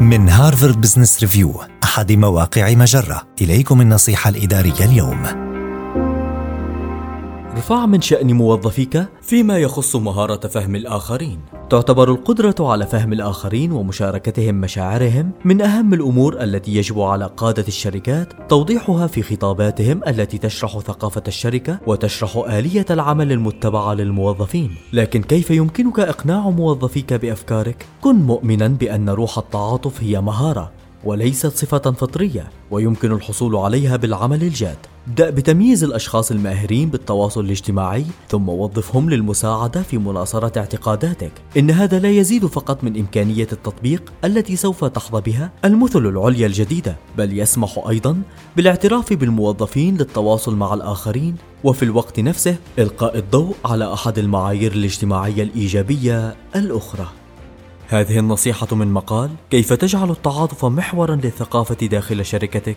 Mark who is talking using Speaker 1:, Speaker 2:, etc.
Speaker 1: من هارفارد بزنس ريفيو أحد مواقع مجرة. إليكم النصيحة الإدارية اليوم.
Speaker 2: ارفع من شأن موظفيك فيما يخص مهارة فهم الآخرين. تعتبر القدرة على فهم الآخرين ومشاركتهم مشاعرهم من أهم الأمور التي يجب على قادة الشركات توضيحها في خطاباتهم التي تشرح ثقافة الشركة وتشرح آلية العمل المتبعة للموظفين. لكن كيف يمكنك إقناع موظفيك بأفكارك؟ كن مؤمنا بأن روح التعاطف هي مهارة وليست صفة فطرية ويمكن الحصول عليها بالعمل الجاد. ابدأ بتمييز الأشخاص الماهرين بالتواصل الاجتماعي ثم وظفهم للمساعدة في مناصرة اعتقاداتك. إن هذا لا يزيد فقط من إمكانية التطبيق التي سوف تحظى بها المثل العليا الجديدة، بل يسمح أيضا بالاعتراف بالموظفين للتواصل مع الآخرين وفي الوقت نفسه إلقاء الضوء على أحد المعايير الاجتماعية الإيجابية الأخرى. هذه النصيحة من مقال كيف تجعل التعاطف محورا للثقافة داخل شركتك